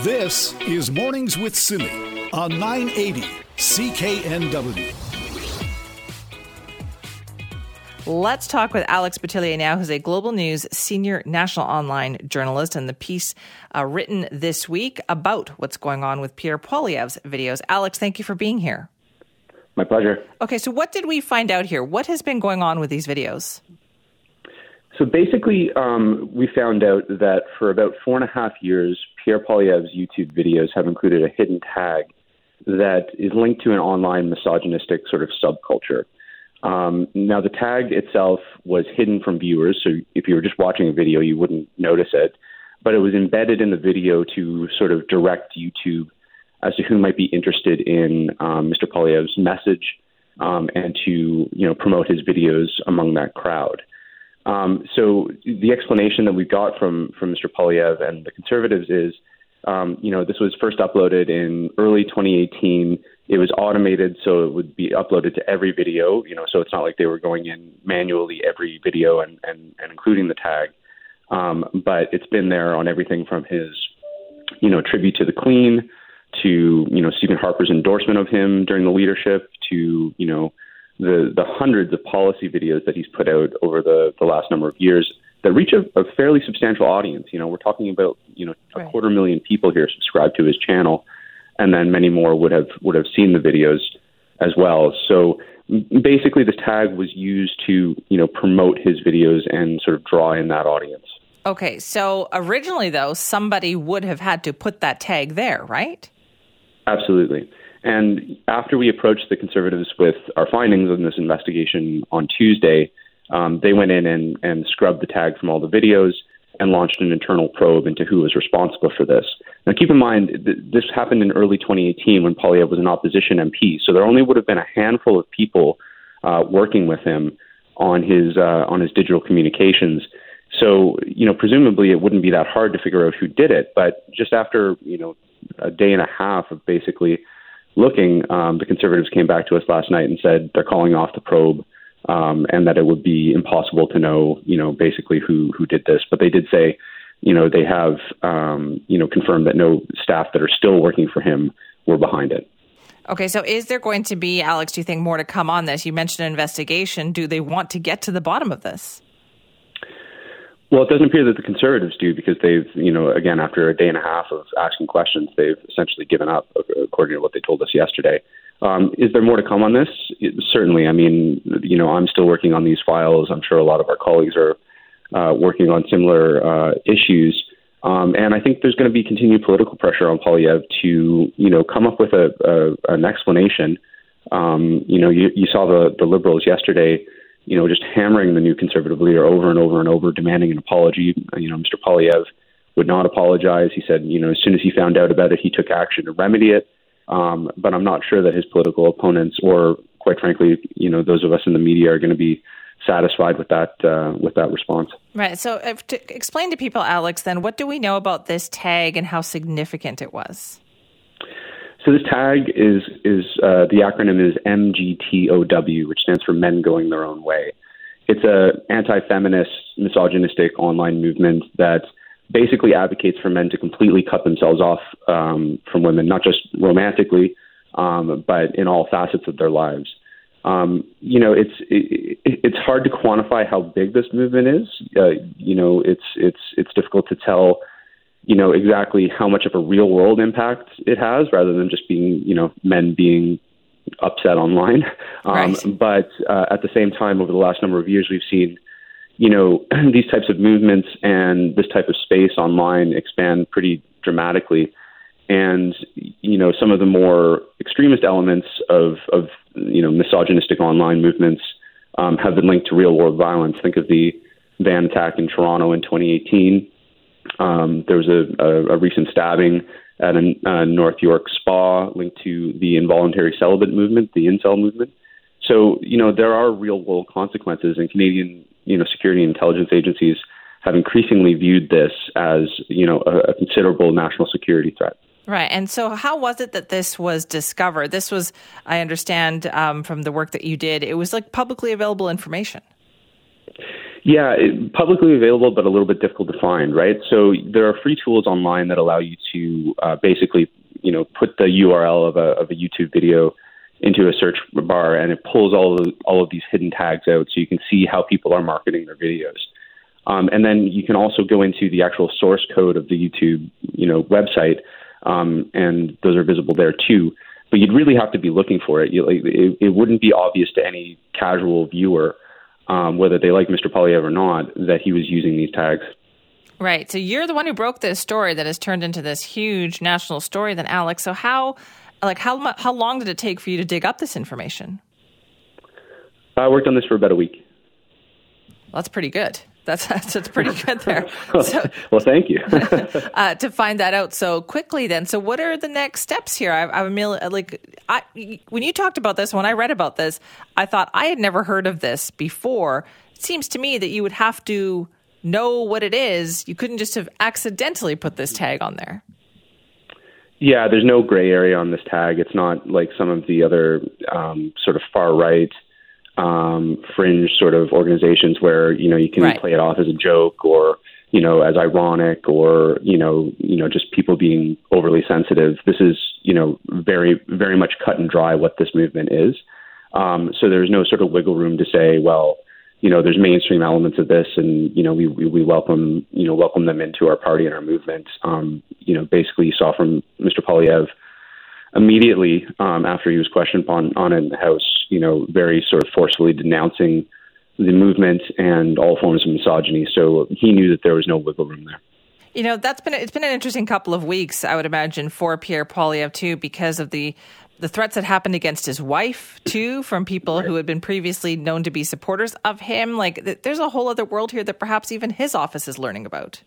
This is Mornings with Simi on 980 CKNW. Let's talk with Alex Boutillier now, who's a Global News senior national online journalist, and the piece uh, written this week about what's going on with Pierre Poilievre's videos. Alex, thank you for being here. My pleasure. Okay, so what did we find out here? What has been going on with these videos? So basically, um, we found out that for about four and a half years, Pierre Poilievre's YouTube videos have included a hidden tag that is linked to an online misogynistic sort of subculture. Um, now, the tag itself was hidden from viewers, so if you were just watching a video, you wouldn't notice it. But it was embedded in the video to sort of direct YouTube as to who might be interested in um, Mr. Poilievre's message um, and to you know promote his videos among that crowd. Um, so the explanation that we got from from Mr. Poilievre and the conservatives is, um, you know, this was first uploaded in early 2018 it was automated, so it would be uploaded to every video. You know, so it's not like they were going in manually every video and and, and including the tag. Um, but it's been there on everything from his, you know, tribute to the Queen, to you know Stephen Harper's endorsement of him during the leadership, to you know the the hundreds of policy videos that he's put out over the the last number of years that reach a, a fairly substantial audience. You know, we're talking about you know a right. quarter million people here subscribed to his channel and then many more would have would have seen the videos as well. So basically, this tag was used to you know promote his videos and sort of draw in that audience. Okay, so originally though, somebody would have had to put that tag there, right? Absolutely. And after we approached the conservatives with our findings on this investigation on Tuesday, um, they went in and, and scrubbed the tag from all the videos and launched an internal probe into who was responsible for this. Now, keep in mind, th- this happened in early 2018 when Poilievre was an opposition MP, so there only would have been a handful of people uh, working with him on his uh, on his digital communications. So, you know, presumably it wouldn't be that hard to figure out who did it. But just after you know a day and a half of basically looking, um, the Conservatives came back to us last night and said they're calling off the probe um, and that it would be impossible to know, you know, basically who who did this. But they did say, you know, they have, um, you know, confirmed that no staff that are still working for him were behind it. Okay, so is there going to be, Alex? Do you think more to come on this? You mentioned an investigation. Do they want to get to the bottom of this? Well, it doesn't appear that the conservatives do because they've, you know, again, after a day and a half of asking questions, they've essentially given up, according to what they told us yesterday. Um, is there more to come on this? It, certainly. I mean, you know, I'm still working on these files. I'm sure a lot of our colleagues are uh, working on similar uh, issues. Um, and I think there's going to be continued political pressure on Poilievre to, you know, come up with a, a an explanation. Um, you know, you, you saw the the Liberals yesterday, you know, just hammering the new Conservative leader over and over and over, demanding an apology. You know, Mr. Poilievre would not apologize. He said, you know, as soon as he found out about it, he took action to remedy it. Um, but I'm not sure that his political opponents, or quite frankly, you know, those of us in the media, are going to be satisfied with that uh, with that response. Right. So, to explain to people, Alex, then what do we know about this tag and how significant it was? So this tag is is uh, the acronym is MGTOW, which stands for Men Going Their Own Way. It's a anti-feminist, misogynistic online movement that basically advocates for men to completely cut themselves off um, from women, not just romantically, um, but in all facets of their lives. Um, you know, it's it, it's hard to quantify how big this movement is. Uh, you know, it's it's it's difficult to tell. You know exactly how much of a real world impact it has, rather than just being you know men being upset online. Um, right. But uh, at the same time, over the last number of years, we've seen you know, these types of movements and this type of space online expand pretty dramatically. And, you know, some of the more extremist elements of, of you know, misogynistic online movements um, have been linked to real world violence. Think of the van attack in Toronto in 2018. Um, there was a, a, a recent stabbing at a, a North York spa linked to the involuntary celibate movement, the incel movement. So, you know, there are real world consequences, and Canadian you know, security and intelligence agencies have increasingly viewed this as, you know, a, a considerable national security threat. Right. And so, how was it that this was discovered? This was, I understand um, from the work that you did, it was like publicly available information. Yeah, it, publicly available, but a little bit difficult to find, right? So there are free tools online that allow you to uh, basically, you know, put the URL of a of a YouTube video into a search bar, and it pulls all of all of these hidden tags out, so you can see how people are marketing their videos. Um, and then you can also go into the actual source code of the YouTube, you know, website, um, and those are visible there too. But you'd really have to be looking for it. You, it. It wouldn't be obvious to any casual viewer um, whether they like Mr. Poilievre or not, that he was using these tags. Right. So you're the one who broke this story that has turned into this huge national story. Then, Alex. So how, like, how how long did it take for you to dig up this information? I worked on this for about a week. Well, that's pretty good. That's that's, that's pretty good there. So, well, thank you. uh, to find that out so quickly, then. So, what are the next steps here? I, I'm like, I when you talked about this, when I read about this, I thought I had never heard of this before. It seems to me that you would have to know what it is. You couldn't just have accidentally put this tag on there. Yeah, there's no gray area on this tag. It's not like some of the other um, sort of far right um, fringe sort of organizations where you know you can right. play it off as a joke or you know as ironic or you know you know just people being overly sensitive. This is you know very very much cut and dry what this movement is. Um, so there's no sort of wiggle room to say, well, you know, there's mainstream elements of this, and you know, we we, we welcome you know welcome them into our party and our movement. Um, you know, basically, you saw from Mr. Poilievre immediately um, after he was questioned on on in the House, you know, very sort of forcefully denouncing the movement and all forms of misogyny. So he knew that there was no wiggle room there. You know, that's been it's been an interesting couple of weeks, I would imagine, for Pierre Poilievre too, because of the the threats that happened against his wife too from people right. who had been previously known to be supporters of him. Like, there's a whole other world here that perhaps even his office is learning about.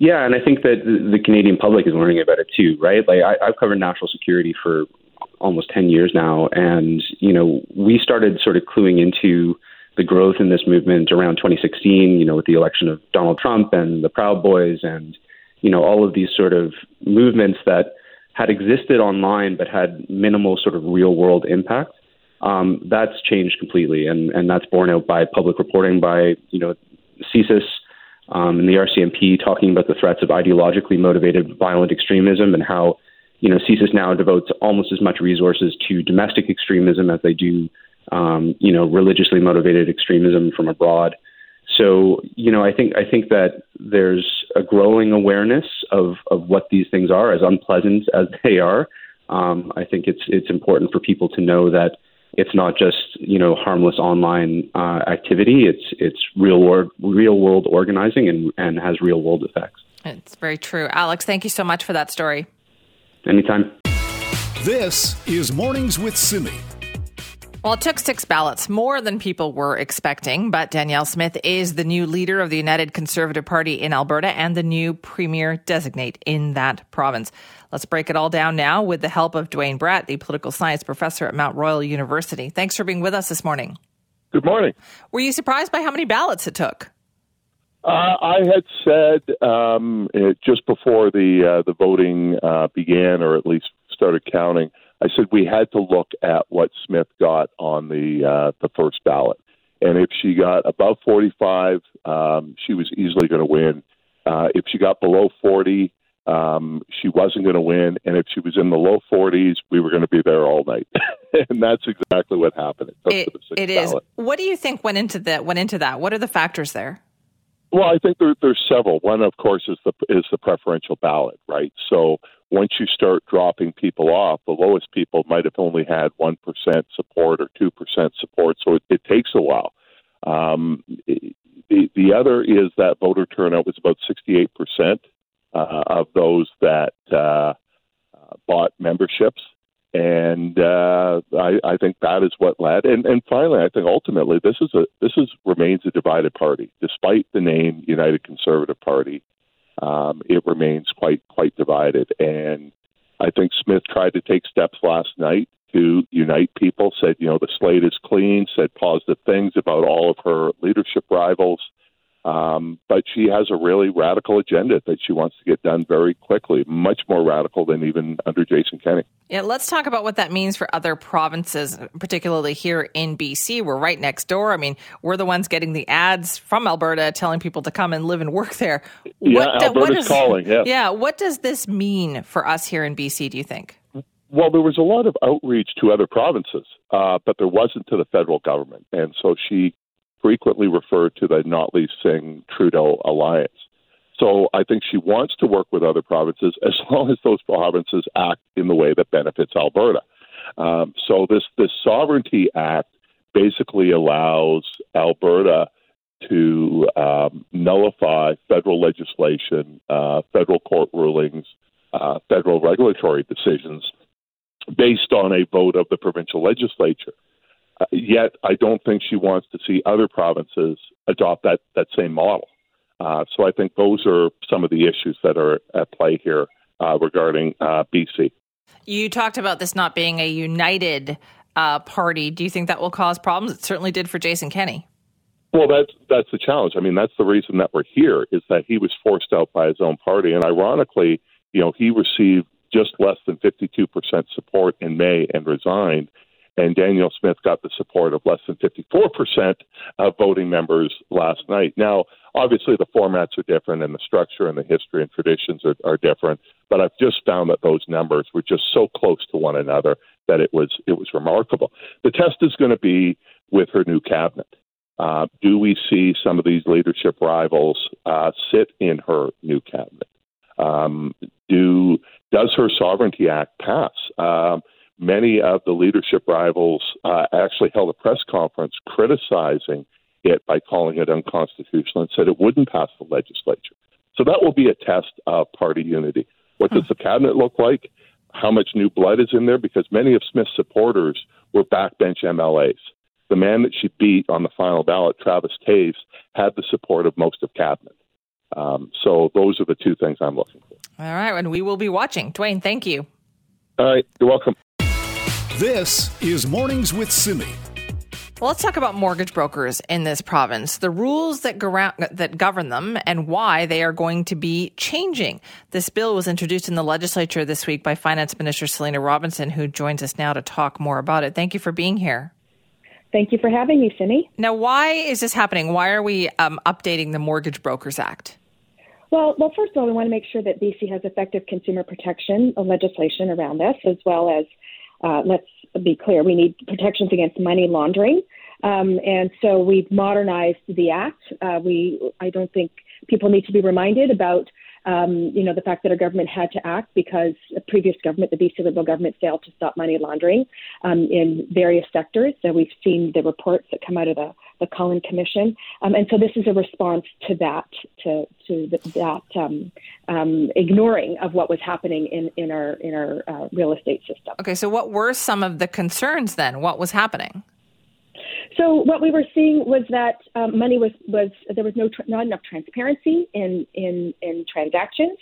Yeah, and I think that the Canadian public is learning about it too, right? Like I, I've covered national security for almost 10 years now, and you know we started sort of cluing into the growth in this movement around 2016. You know, with the election of Donald Trump and the Proud Boys, and you know all of these sort of movements that had existed online but had minimal sort of real world impact. Um, that's changed completely, and and that's borne out by public reporting by you know CSIS um, and the RCMP talking about the threats of ideologically motivated violent extremism and how, you know, CSIS now devotes almost as much resources to domestic extremism as they do, um, you know, religiously motivated extremism from abroad. So, you know, I think I think that there's a growing awareness of of what these things are, as unpleasant as they are. Um, I think it's it's important for people to know that it's not just you know harmless online uh, activity. It's it's real world real world organizing and and has real world effects. It's very true, Alex. Thank you so much for that story. Anytime. This is Mornings with Simi. Well, it took six ballots, more than people were expecting, but Danielle Smith is the new leader of the United Conservative Party in Alberta and the new premier designate in that province. Let's break it all down now with the help of Duane Bratt, the political science professor at Mount Royal University. Thanks for being with us this morning. Good morning. Were you surprised by how many ballots it took? Uh, I had said um, just before the uh, the voting uh, began, or at least started counting, I said we had to look at what Smith got on the uh, the first ballot, and if she got above 45, um, she was easily going to win. Uh, if she got below 40, um, she wasn't going to win, and if she was in the low 40s, we were going to be there all night, and that's exactly what happened. It, it is. What do you think went into that? Went into that? What are the factors there? Well, I think there, there's several. One, of course, is the is the preferential ballot, right? So once you start dropping people off, the lowest people might have only had one percent support or two percent support, so it, it takes a while. Um, the the other is that voter turnout was about 68 percent uh, of those that uh, bought memberships and uh, I, I think that is what led. And, and finally, I think ultimately this is a this is remains a divided party, despite the name United Conservative Party. Um, it remains quite quite divided, and I think Smith tried to take steps last night to unite people. Said you know the slate is clean. Said positive things about all of her leadership rivals. Um, but she has a really radical agenda that she wants to get done very quickly, much more radical than even under Jason Kenney. Yeah, let's talk about what that means for other provinces, particularly here in BC. We're right next door. I mean, we're the ones getting the ads from Alberta telling people to come and live and work there. Yeah, what, Alberta's calling. Yeah. Yeah. What does this mean for us here in BC? Do you think? Well, there was a lot of outreach to other provinces, uh, but there wasn't to the federal government, and so she frequently referred to the Notley Singh Trudeau alliance. So I think she wants to work with other provinces as long as those provinces act in the way that benefits Alberta. Um, so this this Sovereignty Act basically allows Alberta to um, nullify federal legislation, uh, federal court rulings, uh, federal regulatory decisions based on a vote of the provincial legislature. Yet, I don't think she wants to see other provinces adopt that, that same model. Uh, so I think those are some of the issues that are at play here uh, regarding uh, BC. You talked about this not being a united uh, party. Do you think that will cause problems? It certainly did for Jason Kenney. Well, that's that's the challenge. I mean, that's the reason that we're here is that he was forced out by his own party, and ironically, you know, he received just less than 52% support in May and resigned and Danielle Smith got the support of less than 54% of voting members last night. Now, obviously, the formats are different, and the structure and the history and traditions are, are different. But I've just found that those numbers were just so close to one another that it was it was remarkable. The test is going to be with her new cabinet. Uh, do we see some of these leadership rivals uh, sit in her new cabinet? Um, do does her Sovereignty Act pass? Um, many of the leadership rivals uh, actually held a press conference criticizing it by calling it unconstitutional and said it wouldn't pass the legislature. So that will be a test of party unity. What does the cabinet look like? How much new blood is in there? Because many of Smith's supporters were backbench MLAs. The man that she beat on the final ballot, Travis Toews, had the support of most of cabinet. Um, so those are the two things I'm looking for. All right, and we will be watching. Duane, thank you. All right, you're welcome. This is Mornings with Simi. Well, let's talk about mortgage brokers in this province, the rules that, go- that govern them, and why they are going to be changing. This bill was introduced in the legislature this week by Finance Minister Selina Robinson, who joins us now to talk more about it. Thank you for being here. Thank you for having me, Simi. Now, why is this happening? Why are we um, updating the Mortgage Brokers Act? Well, well, first of all, we want to make sure that BC has effective consumer protection legislation around this, as well as uh, let's be clear, we need protections against money laundering. Um, and so we've modernized the act. Uh, we, I don't think people need to be reminded about um, you know, the fact that our government had to act because the previous government, the BC Liberal government, failed to stop money laundering um, in various sectors. So we've seen the reports that come out of the, the Cullen Commission, um, and so this is a response to that, to to the, that um, um, ignoring of what was happening in in our in our uh, real estate system. Okay, so what were some of the concerns then? What was happening? So what we were seeing was that um, money was was there was no not enough transparency in in in transactions,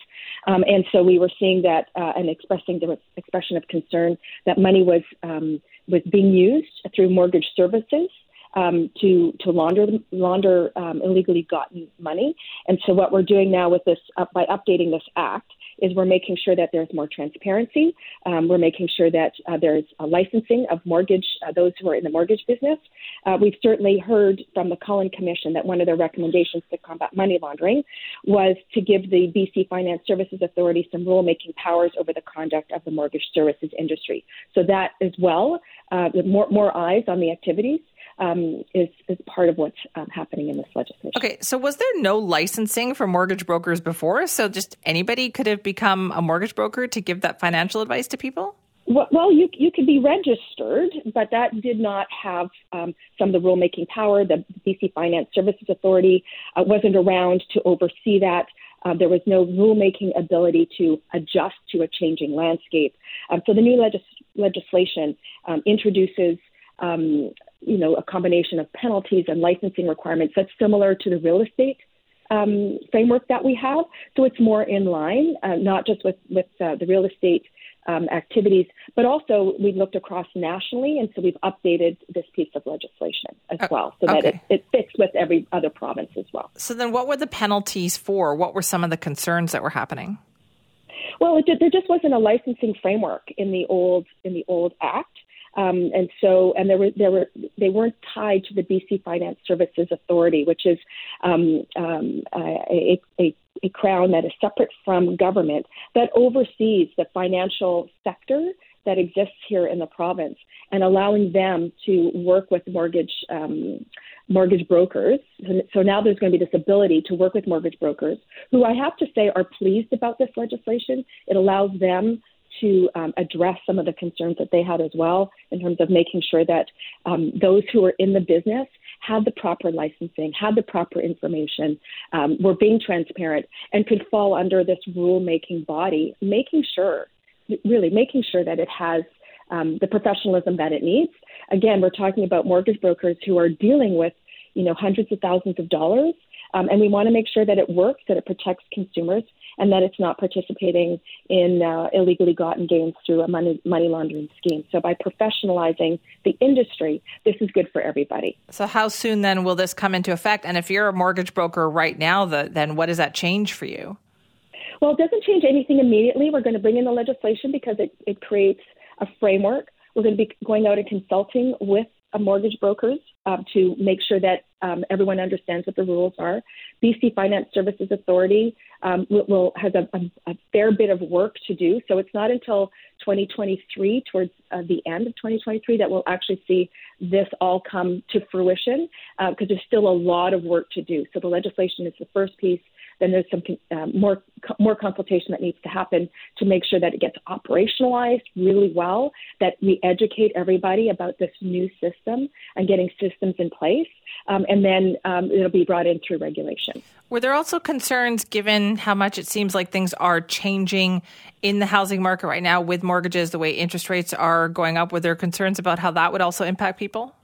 um, and so we were seeing that uh, and expressing the expression of concern that money was um, was being used through mortgage services um, to to launder launder um, illegally gotten money. And so what we're doing now with this uh, by updating this act is we're making sure that there's more transparency. Um, we're making sure that uh, there's a licensing of mortgage, uh, those who are in the mortgage business. Uh, we've certainly heard from the Cullen Commission that one of their recommendations to combat money laundering was to give the BC Finance Services Authority some rulemaking powers over the conduct of the mortgage services industry. So that as well, uh, more, more eyes on the activities um, is is part of what's um, happening in this legislation. Okay, so was there no licensing for mortgage brokers before? So just anybody could have become a mortgage broker to give that financial advice to people? Well, you you could be registered, but that did not have um, some of the rulemaking power. The BC Finance Services Authority uh, wasn't around to oversee that. Uh, there was no rulemaking ability to adjust to a changing landscape. Um, so the new legis- legislation um, introduces um, you know, a combination of penalties and licensing requirements that's similar to the real estate um, framework that we have. So it's more in line, uh, not just with with uh, the real estate um, activities. But also, we looked across nationally, and so we've updated this piece of legislation as uh, well, so that it, it fits with every other province as well. So then, what were the penalties for? What were some of the concerns that were happening? Well, it, there just wasn't a licensing framework in the old in the old act. Um, and so, and there were, there were, they weren't tied to the BC Finance Services Authority, which is um, um, a, a, a crown that is separate from government that oversees the financial sector that exists here in the province and allowing them to work with mortgage um, mortgage brokers. So now there's going to be this ability to work with mortgage brokers who I have to say are pleased about this legislation. It allows them to um, address some of the concerns that they had as well in terms of making sure that um, those who are in the business had the proper licensing, had the proper information, um, were being transparent, and could fall under this rule-making body, making sure, really making sure that it has um, the professionalism that it needs. Again, we're talking about mortgage brokers who are dealing with, you know, hundreds of thousands of dollars, um, and we want to make sure that it works, that it protects consumers, and that it's not participating in uh, illegally gotten gains through a money, money laundering scheme. So by professionalizing the industry, this is good for everybody. So how soon then will this come into effect? And if you're a mortgage broker right now, the, then what does that change for you? Well, it doesn't change anything immediately. We're going to bring in the legislation because it, it creates a framework. We're going to be going out and consulting with mortgage brokers uh, to make sure that um, everyone understands what the rules are. BC Finance Services Authority um, will, will, has a, a, a, fair bit of work to do. So it's not until 2023, towards uh, the end of 2023, that we'll actually see this all come to fruition because uh, there's still a lot of work to do. So the legislation is the first piece. Then there's some um, more more consultation that needs to happen to make sure that it gets operationalized really well. That we educate everybody about this new system and getting systems in place, um, and then um, it'll be brought in through regulation. Were there also concerns, given how much it seems like things are changing in the housing market right now with mortgages, the way interest rates are going up? Were there concerns about how that would also impact people?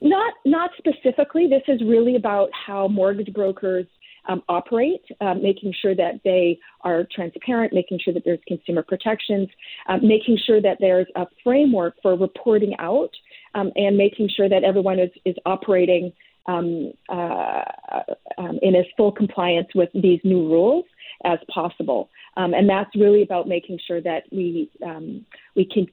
Not not specifically. This is really about how mortgage brokers um, operate, um, making sure that they are transparent, making sure that there's consumer protections, uh, making sure that there's a framework for reporting out, um, and making sure that everyone is, is operating um, uh, um, in as full compliance with these new rules as possible. Um, and that's really about making sure that we we can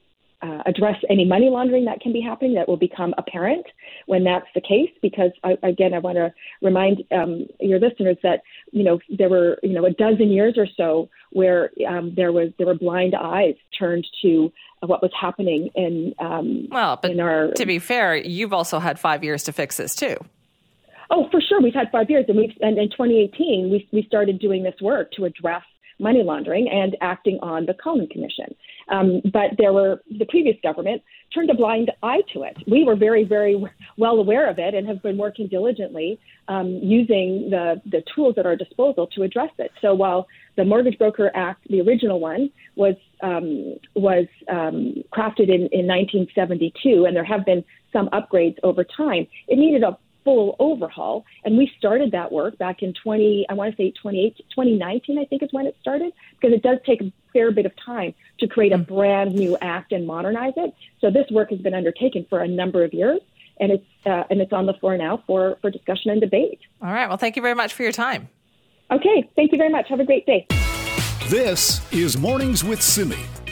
uh, address any money laundering that can be happening that will become apparent when that's the case. Because I, again, I want to remind um, your listeners that you know there were you know a dozen years or so where um, there was there were blind eyes turned to what was happening in um, well, but in our, to be fair, you've also had five years to fix this too. Oh, for sure, we've had five years, and we've and in 2018 we we started doing this work to address money laundering and acting on the Cullen Commission. Um, but there were the previous government turned a blind eye to it. We were very, very well aware of it and have been working diligently um, using the, the tools at our disposal to address it. So while the Mortgage Broker Act, the original one, was um, was um, crafted in, in 1972, and there have been some upgrades over time, it needed a full overhaul. And we started that work back in 20, I want to say 2019, I think is when it started, because it does take a fair bit of time to create a mm-hmm. brand new act and modernize it. So this work has been undertaken for a number of years. And it's uh, and it's on the floor now for, for discussion and debate. All right. Well, thank you very much for your time. Okay. Thank you very much. Have a great day. This is Mornings with Simi.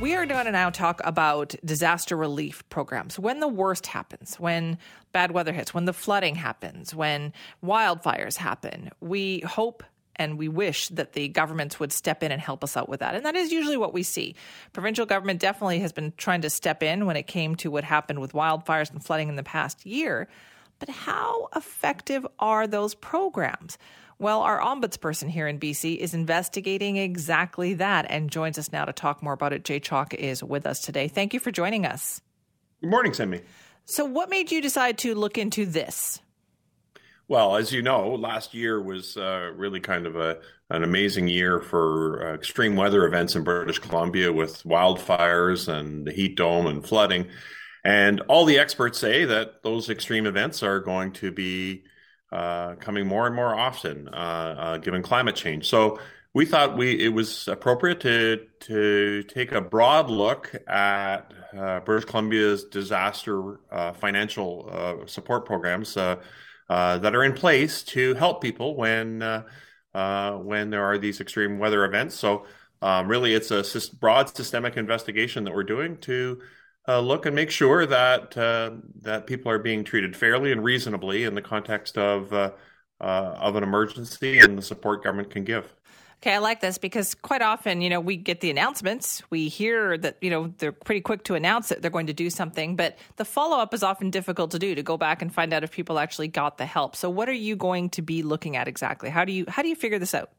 We are going to now talk about disaster relief programs. When the worst happens, when bad weather hits, when the flooding happens, when wildfires happen, we hope and we wish that the governments would step in and help us out with that. And that is usually what we see. Provincial government definitely has been trying to step in when it came to what happened with wildfires and flooding in the past year. But how effective are those programs? Well, our ombudsperson here in BC is investigating exactly that and joins us now to talk more about it. Jay Chalke is with us today. Thank you for joining us. Good morning, Simi. So, what made you decide to look into this? Well, as you know, last year was uh, really kind of a, an amazing year for uh, extreme weather events in British Columbia with wildfires and the heat dome and flooding. And all the experts say that those extreme events are going to be uh, coming more and more often, uh, uh, given climate change. So we thought we it was appropriate to to take a broad look at uh, British Columbia's disaster uh, financial uh, support programs that are in place to help people when when there are these extreme weather events. So um, really, it's a broad systemic investigation that we're doing to Uh, look and make sure that uh, that people are being treated fairly and reasonably in the context of uh, of an emergency and the support government can give. Okay, I like this because quite often, you know, we get the announcements. We hear that, you know, they're pretty quick to announce that they're going to do something, but the follow up is often difficult to do to go back and find out if people actually got the help. So what are you going to be looking at exactly? How do you how do you figure this out?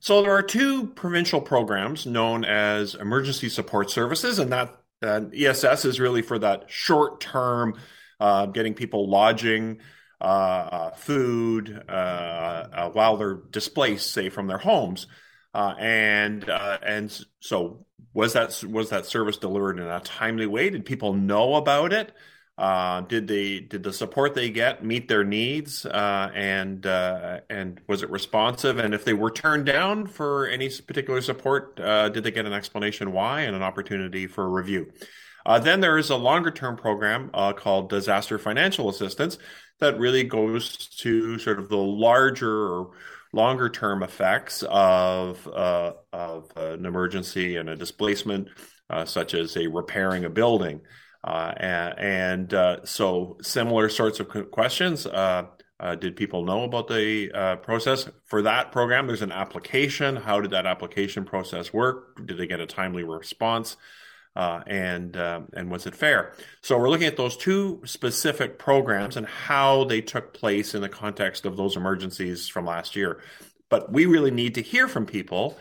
So there are two provincial programs known as emergency support services and that uh, ESS is really for that short term uh, getting people lodging uh, uh, food uh, while they're displaced, say from their homes. and and so was that was that service delivered in a timely way? Did people know about it? Uh, did they did the support they get meet their needs uh, and uh, and was it responsive and if they were turned down for any particular support did they get an explanation why and an opportunity for review then there is a longer term program called disaster financial assistance that really goes to sort of the larger or longer term effects of uh, of an emergency and a displacement, uh, such as a repairing a building. Uh, and, uh, so, similar sorts of questions. Uh, uh, did people know about the process for that program? There's an application. How did that application process work? Did they get a timely response? uh, and uh, and was it fair? So we're looking at those two specific programs and how they took place in the context of those emergencies from last year. But we really need to hear from people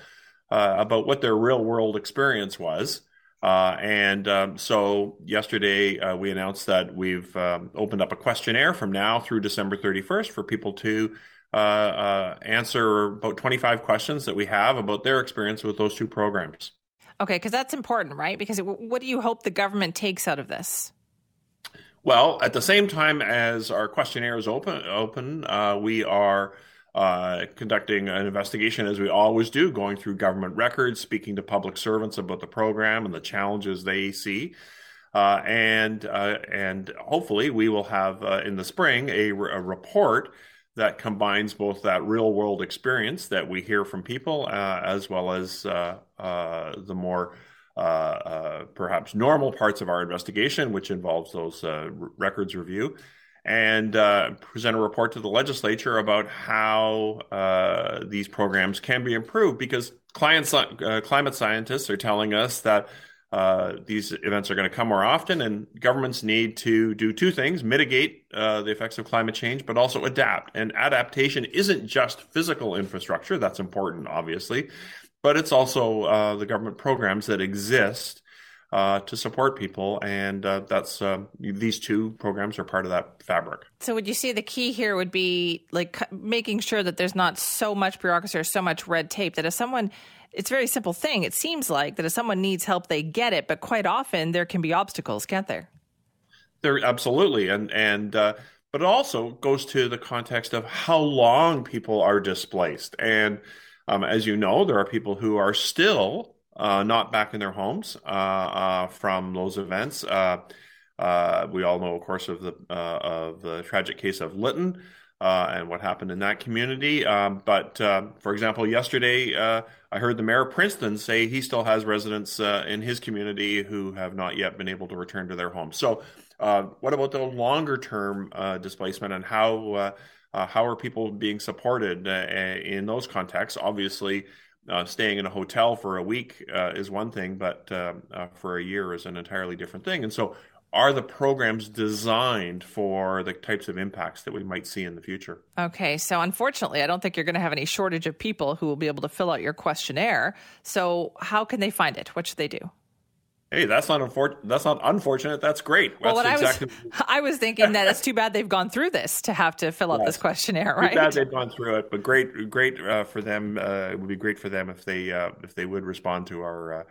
uh, about what their real world experience was. Uh, and um, so yesterday uh, we announced that we've um, opened up a questionnaire from now through December 31st for people to uh, answer about 25 questions that we have about their experience with those two programs. Okay, because that's important, right? Because what do you hope the government takes out of this? Well, at the same time as our questionnaire is open, open, uh, we are uh, conducting an investigation as we always do, going through government records, speaking to public servants about the program and the challenges they see. Uh, and uh, and hopefully we will have uh, in the spring a, a report that combines both that real world experience that we hear from people uh, as well as the more uh, uh, perhaps normal parts of our investigation, which involves those uh, records review, and present a report to the legislature about how these programs can be improved because client, climate scientists are telling us that uh, these events are going to come more often, and governments need to do two things mitigate uh, the effects of climate change, but also adapt. And adaptation isn't just physical infrastructure, that's important, obviously, but it's also uh, the government programs that exist. Uh, to support people, and uh, that's these two programs are part of that fabric. So, would you say the key here would be like making sure that there's not so much bureaucracy or so much red tape that if someone it's a very simple thing. It seems like that if someone needs help, they get it, but quite often there can be obstacles, can't there? There absolutely, and and uh, but it also goes to the context of how long people are displaced, and um, as you know, there are people who are still uh, not back in their homes uh, uh from those events. Uh, we all know, of course, of the of the tragic case of Lytton. and what happened in that community. Um, but for example, yesterday I heard the mayor of Princeton say he still has residents in his community who have not yet been able to return to their homes. So, uh, what about the longer term uh, displacement and how uh, how are people being supported in those contexts? Obviously, Uh, staying in a hotel for a week uh, is one thing, but um, uh, for a year is an entirely different thing. And so, are the programs designed for the types of impacts that we might see in the future? Okay, so unfortunately, I don't think you're going to have any shortage of people who will be able to fill out your questionnaire. So, how can they find it? What should they do? Hey, that's not unfortunate. That's not unfortunate. That's great. Well, that's exactly- I was, I was thinking that it's too bad they've gone through this to have to fill out yes. this questionnaire, right? Too bad they've gone through it, but great, great uh, for them. Uh, it would be great for them if they uh, if they would respond to our uh,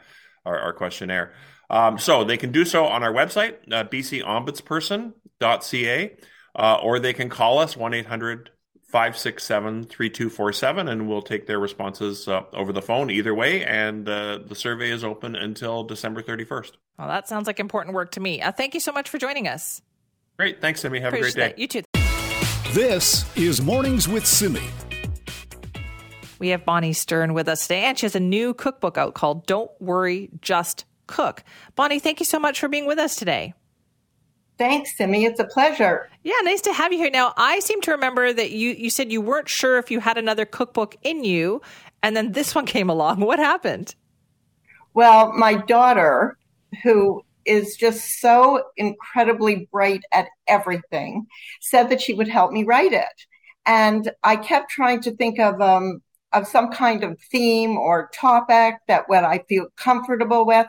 our, our questionnaire. Um, so they can do so on our website, uh, bcombudsperson.ca, uh, or they can call us 1 800 567 3247, and we'll take their responses uh, over the phone either way. And uh, the survey is open until December 31st. Well, that sounds like important work to me. Uh, thank you so much for joining us. Great. Thanks, Simi. Have Appreciate a great day. That. You too. This is Mornings with Simi. We have Bonnie Stern with us today, and she has a new cookbook out called Don't Worry, Just Cook. Bonnie, thank you so much for being with us today. Thanks, Simi. It's a pleasure. Yeah, nice to have you here. Now, I seem to remember that you, you said you weren't sure if you had another cookbook in you, and then this one came along. What happened? Well, my daughter, who is just so incredibly bright at everything, said that she would help me write it. And I kept trying to think of um, of some kind of theme or topic that what I feel comfortable with.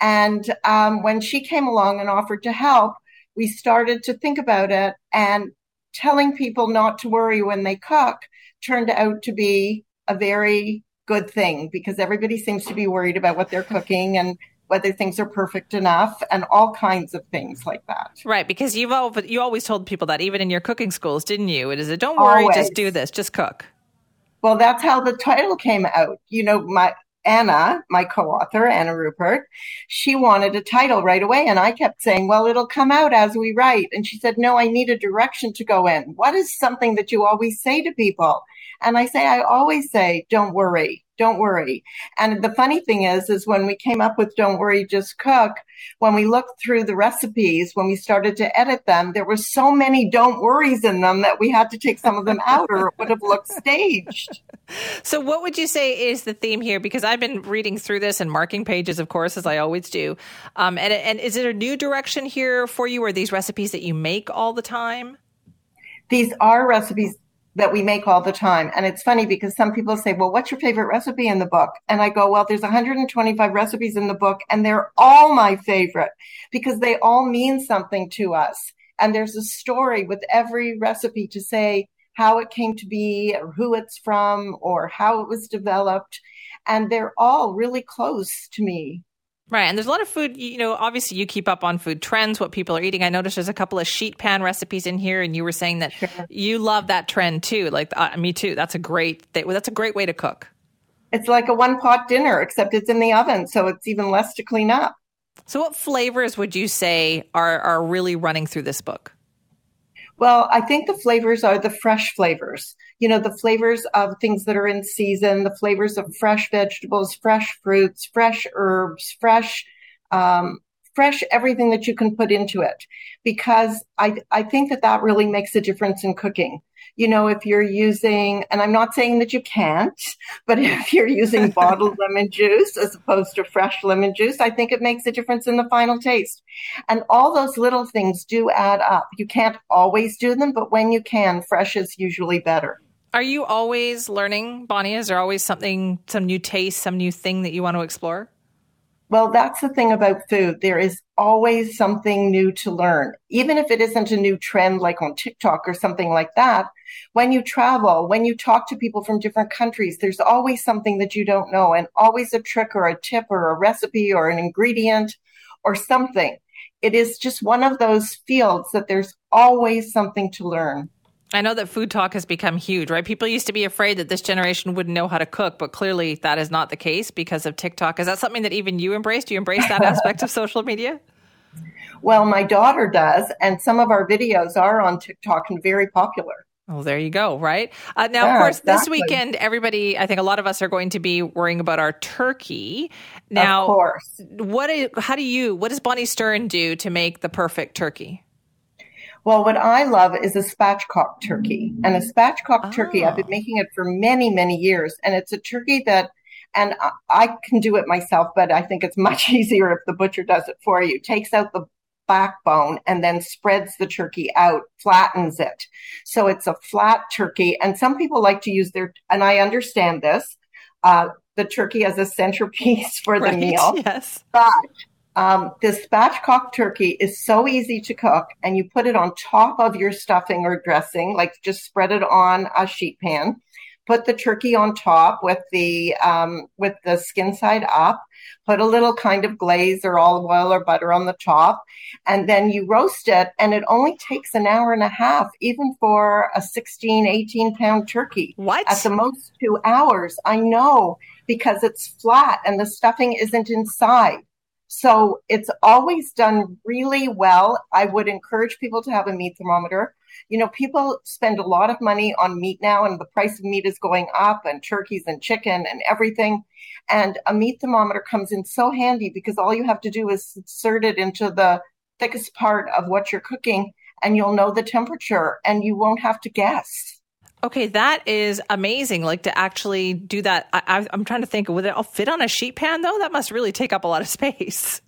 And um, when she came along and offered to help, we started to think about it and telling people not to worry when they cook turned out to be a very good thing because everybody seems to be worried about what they're cooking and whether things are perfect enough and all kinds of things like that. Right, because you've all, you always told people that even in your cooking schools, didn't you? It is a don't worry, always. just do this, just cook. Well, that's how the title came out. You know, my Anna, my co-author, Anna Rupert, she wanted a title right away. And I kept saying, well, it'll come out as we write. And she said, no, I need a direction to go in. What is something that you always say to people? And I say, I always say, don't worry don't worry. And the funny thing is, is when we came up with don't worry, just cook, when we looked through the recipes, when we started to edit them, there were so many don't worries in them that we had to take some of them out or it would have looked staged. So what would you say is the theme here? Because I've been reading through this and marking pages, of course, as I always do. Um, and, and is it a new direction here for you? Or these recipes that you make all the time? These are recipes that we make all the time. And it's funny because some people say, well, what's your favorite recipe in the book? And I go, well, there's 125 recipes in the book and they're all my favorite because they all mean something to us. And there's a story with every recipe to say how it came to be or who it's from or how it was developed. And they're all really close to me. Right. And there's a lot of food, you know, obviously you keep up on food trends, what people are eating. I noticed there's a couple of sheet pan recipes in here and you were saying that sure. you love that trend too. Like uh, me too. That's a great that's a great way to cook. It's like a one pot dinner except it's in the oven, so it's even less to clean up. So what flavors would you say are are really running through this book? Well, I think the flavors are the fresh flavors. You know, the flavors of things that are in season, the flavors of fresh vegetables, fresh fruits, fresh herbs, fresh, um, fresh everything that you can put into it. Because I, I think that that really makes a difference in cooking you know, if you're using, and I'm not saying that you can't, but if you're using bottled lemon juice as opposed to fresh lemon juice, I think it makes a difference in the final taste. And all those little things do add up. You can't always do them, but when you can, fresh is usually better. Are you always learning, Bonnie? Is there always something, some new taste, some new thing that you want to explore? Well, that's the thing about food. There is always something new to learn. Even if it isn't a new trend like on TikTok or something like that, when you travel, when you talk to people from different countries, there's always something that you don't know and always a trick or a tip or a recipe or an ingredient or something. It is just one of those fields that there's always something to learn. I know that food talk has become huge, right? People used to be afraid that this generation wouldn't know how to cook, but clearly that is not the case because of TikTok. Is that something that even you embrace? Do you embrace that aspect of social media? Well, my daughter does, and some of our videos are on TikTok and very popular. Oh, there you go. Right. Uh, now, yeah, of course, exactly. this weekend, everybody, I think a lot of us are going to be worrying about our turkey. Now, of course. What is, how do you, what does Bonnie Stern do to make the perfect turkey? Well, what I love is a spatchcock turkey. And a spatchcock oh. turkey, I've been ah. making it for many, many years. And it's a turkey that, and I, I can do it myself, but I think it's much easier if the butcher does it for you. Takes out the backbone and then spreads the turkey out, flattens it. So it's a flat turkey. And some people like to use their, and I understand this, uh, the turkey as a centerpiece for the right, meal. Yes. But um, this spatchcock turkey is so easy to cook, and you put it on top of your stuffing or dressing, like just spread it on a sheet pan. put the turkey on top with the um, with the skin side up, put a little kind of glaze or olive oil or butter on the top, and then you roast it. And it only takes an hour and a half, even for a 16, 18 pound turkey. What? At the most two hours. I know because it's flat and the stuffing isn't inside. So it's always done really well. I would encourage people to have a meat thermometer. You know, people spend a lot of money on meat now, and the price of meat is going up, and turkeys and chicken and everything. And a meat thermometer comes in so handy because all you have to do is insert it into the thickest part of what you're cooking, and you'll know the temperature, and you won't have to guess. Okay, that is amazing. Like to actually do that. I, am trying to think, would it all fit on a sheet pan though? That must really take up a lot of space.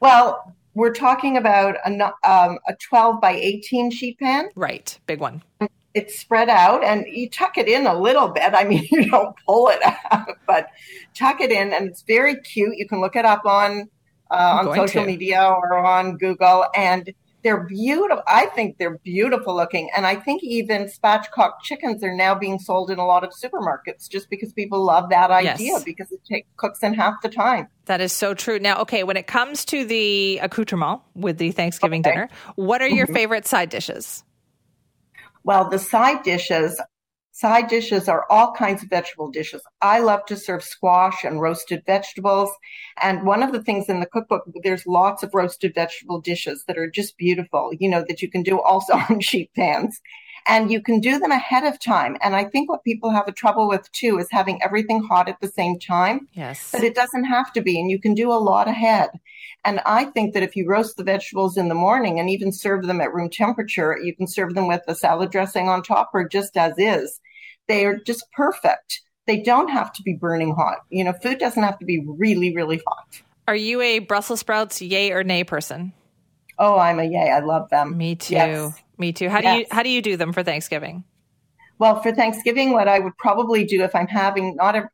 Well, we're talking about a, um, a 12 by 18 sheet pan. Right, big one. It's spread out and you tuck it in a little bit. I mean, you don't pull it out, but tuck it in and it's very cute. You can look it up on uh, on social to. media or on Google and they're beautiful. I think they're beautiful looking. And I think even spatchcock chickens are now being sold in a lot of supermarkets just because people love that idea yes. because it take, cooks in half the time. That is so true. Now, okay, when it comes to the accoutrement with the Thanksgiving okay. dinner, what are your mm-hmm. favorite side dishes? Well, the side dishes, Side dishes are all kinds of vegetable dishes. I love to serve squash and roasted vegetables. And one of the things in the cookbook, there's lots of roasted vegetable dishes that are just beautiful, you know, that you can do also on sheet pans. And you can do them ahead of time. And I think what people have a trouble with too is having everything hot at the same time. Yes. But it doesn't have to be. And you can do a lot ahead. And I think that if you roast the vegetables in the morning and even serve them at room temperature, you can serve them with a salad dressing on top or just as is. They are just perfect. They don't have to be burning hot. You know, food doesn't have to be really, really hot. Are you a Brussels sprouts yay or nay person? Oh, I'm a yay. I love them. Me too. Yes. Me too. How yes. do you how do you do them for Thanksgiving? Well, for Thanksgiving, what I would probably do if I'm having not a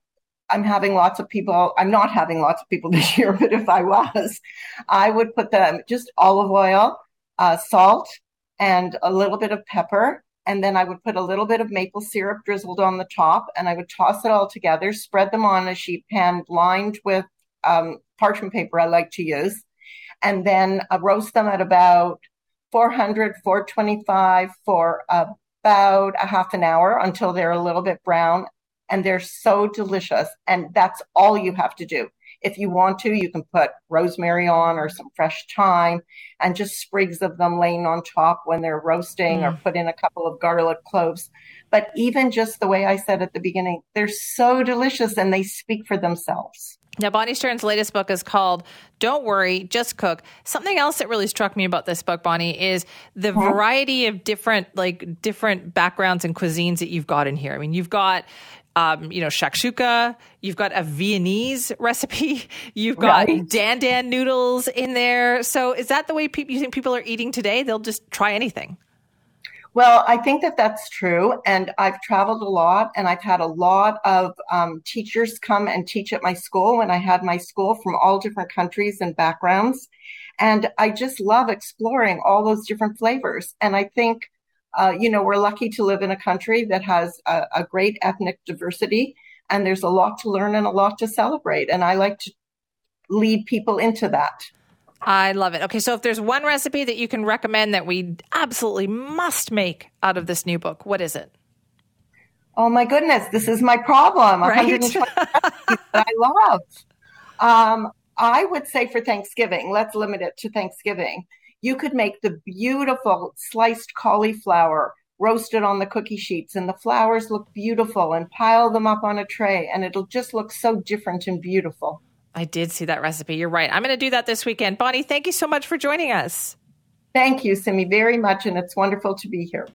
I'm having lots of people. I'm not having lots of people this year, but if I was, I would put them just olive oil, uh, salt, and a little bit of pepper, and then I would put a little bit of maple syrup drizzled on the top, and I would toss it all together, spread them on a sheet pan lined with um, parchment paper. I like to use, and then uh, roast them at about 400, 425 for about a half an hour until they're a little bit brown, and they're so delicious. And that's all you have to do. If you want to, you can put rosemary on or some fresh thyme and just sprigs of them laying on top when they're roasting mm. or put in a couple of garlic cloves. But even just the way I said at the beginning, they're so delicious and they speak for themselves. Now, Bonnie Stern's latest book is called Don't Worry, Just Cook. Something else that really struck me about this book, Bonnie, is the variety of different, like, different backgrounds and cuisines that you've got in here. I mean, you've got um, you know, shakshuka. You've got a Viennese recipe. You've got right. dan dan noodles in there. So is that the way people, you think people are eating today? They'll just try anything. Well, I think that that's true. And I've traveled a lot and I've had a lot of um, teachers come and teach at my school when I had my school from all different countries and backgrounds. And I just love exploring all those different flavors. And I think uh, you know, we're lucky to live in a country that has a, a great ethnic diversity, and there's a lot to learn and a lot to celebrate. And I like to lead people into that. I love it. Okay, so if there's one recipe that you can recommend that we absolutely must make out of this new book, what is it? Oh my goodness, this is my problem. Right? that I love. Um, I would say for Thanksgiving, let's limit it to Thanksgiving you could make the beautiful sliced cauliflower roasted on the cookie sheets and the flowers look beautiful and pile them up on a tray and it'll just look so different and beautiful. I did see that recipe. You're right. I'm going to do that this weekend. Bonnie, thank you so much for joining us. Thank you, Simi, very much. And it's wonderful to be here.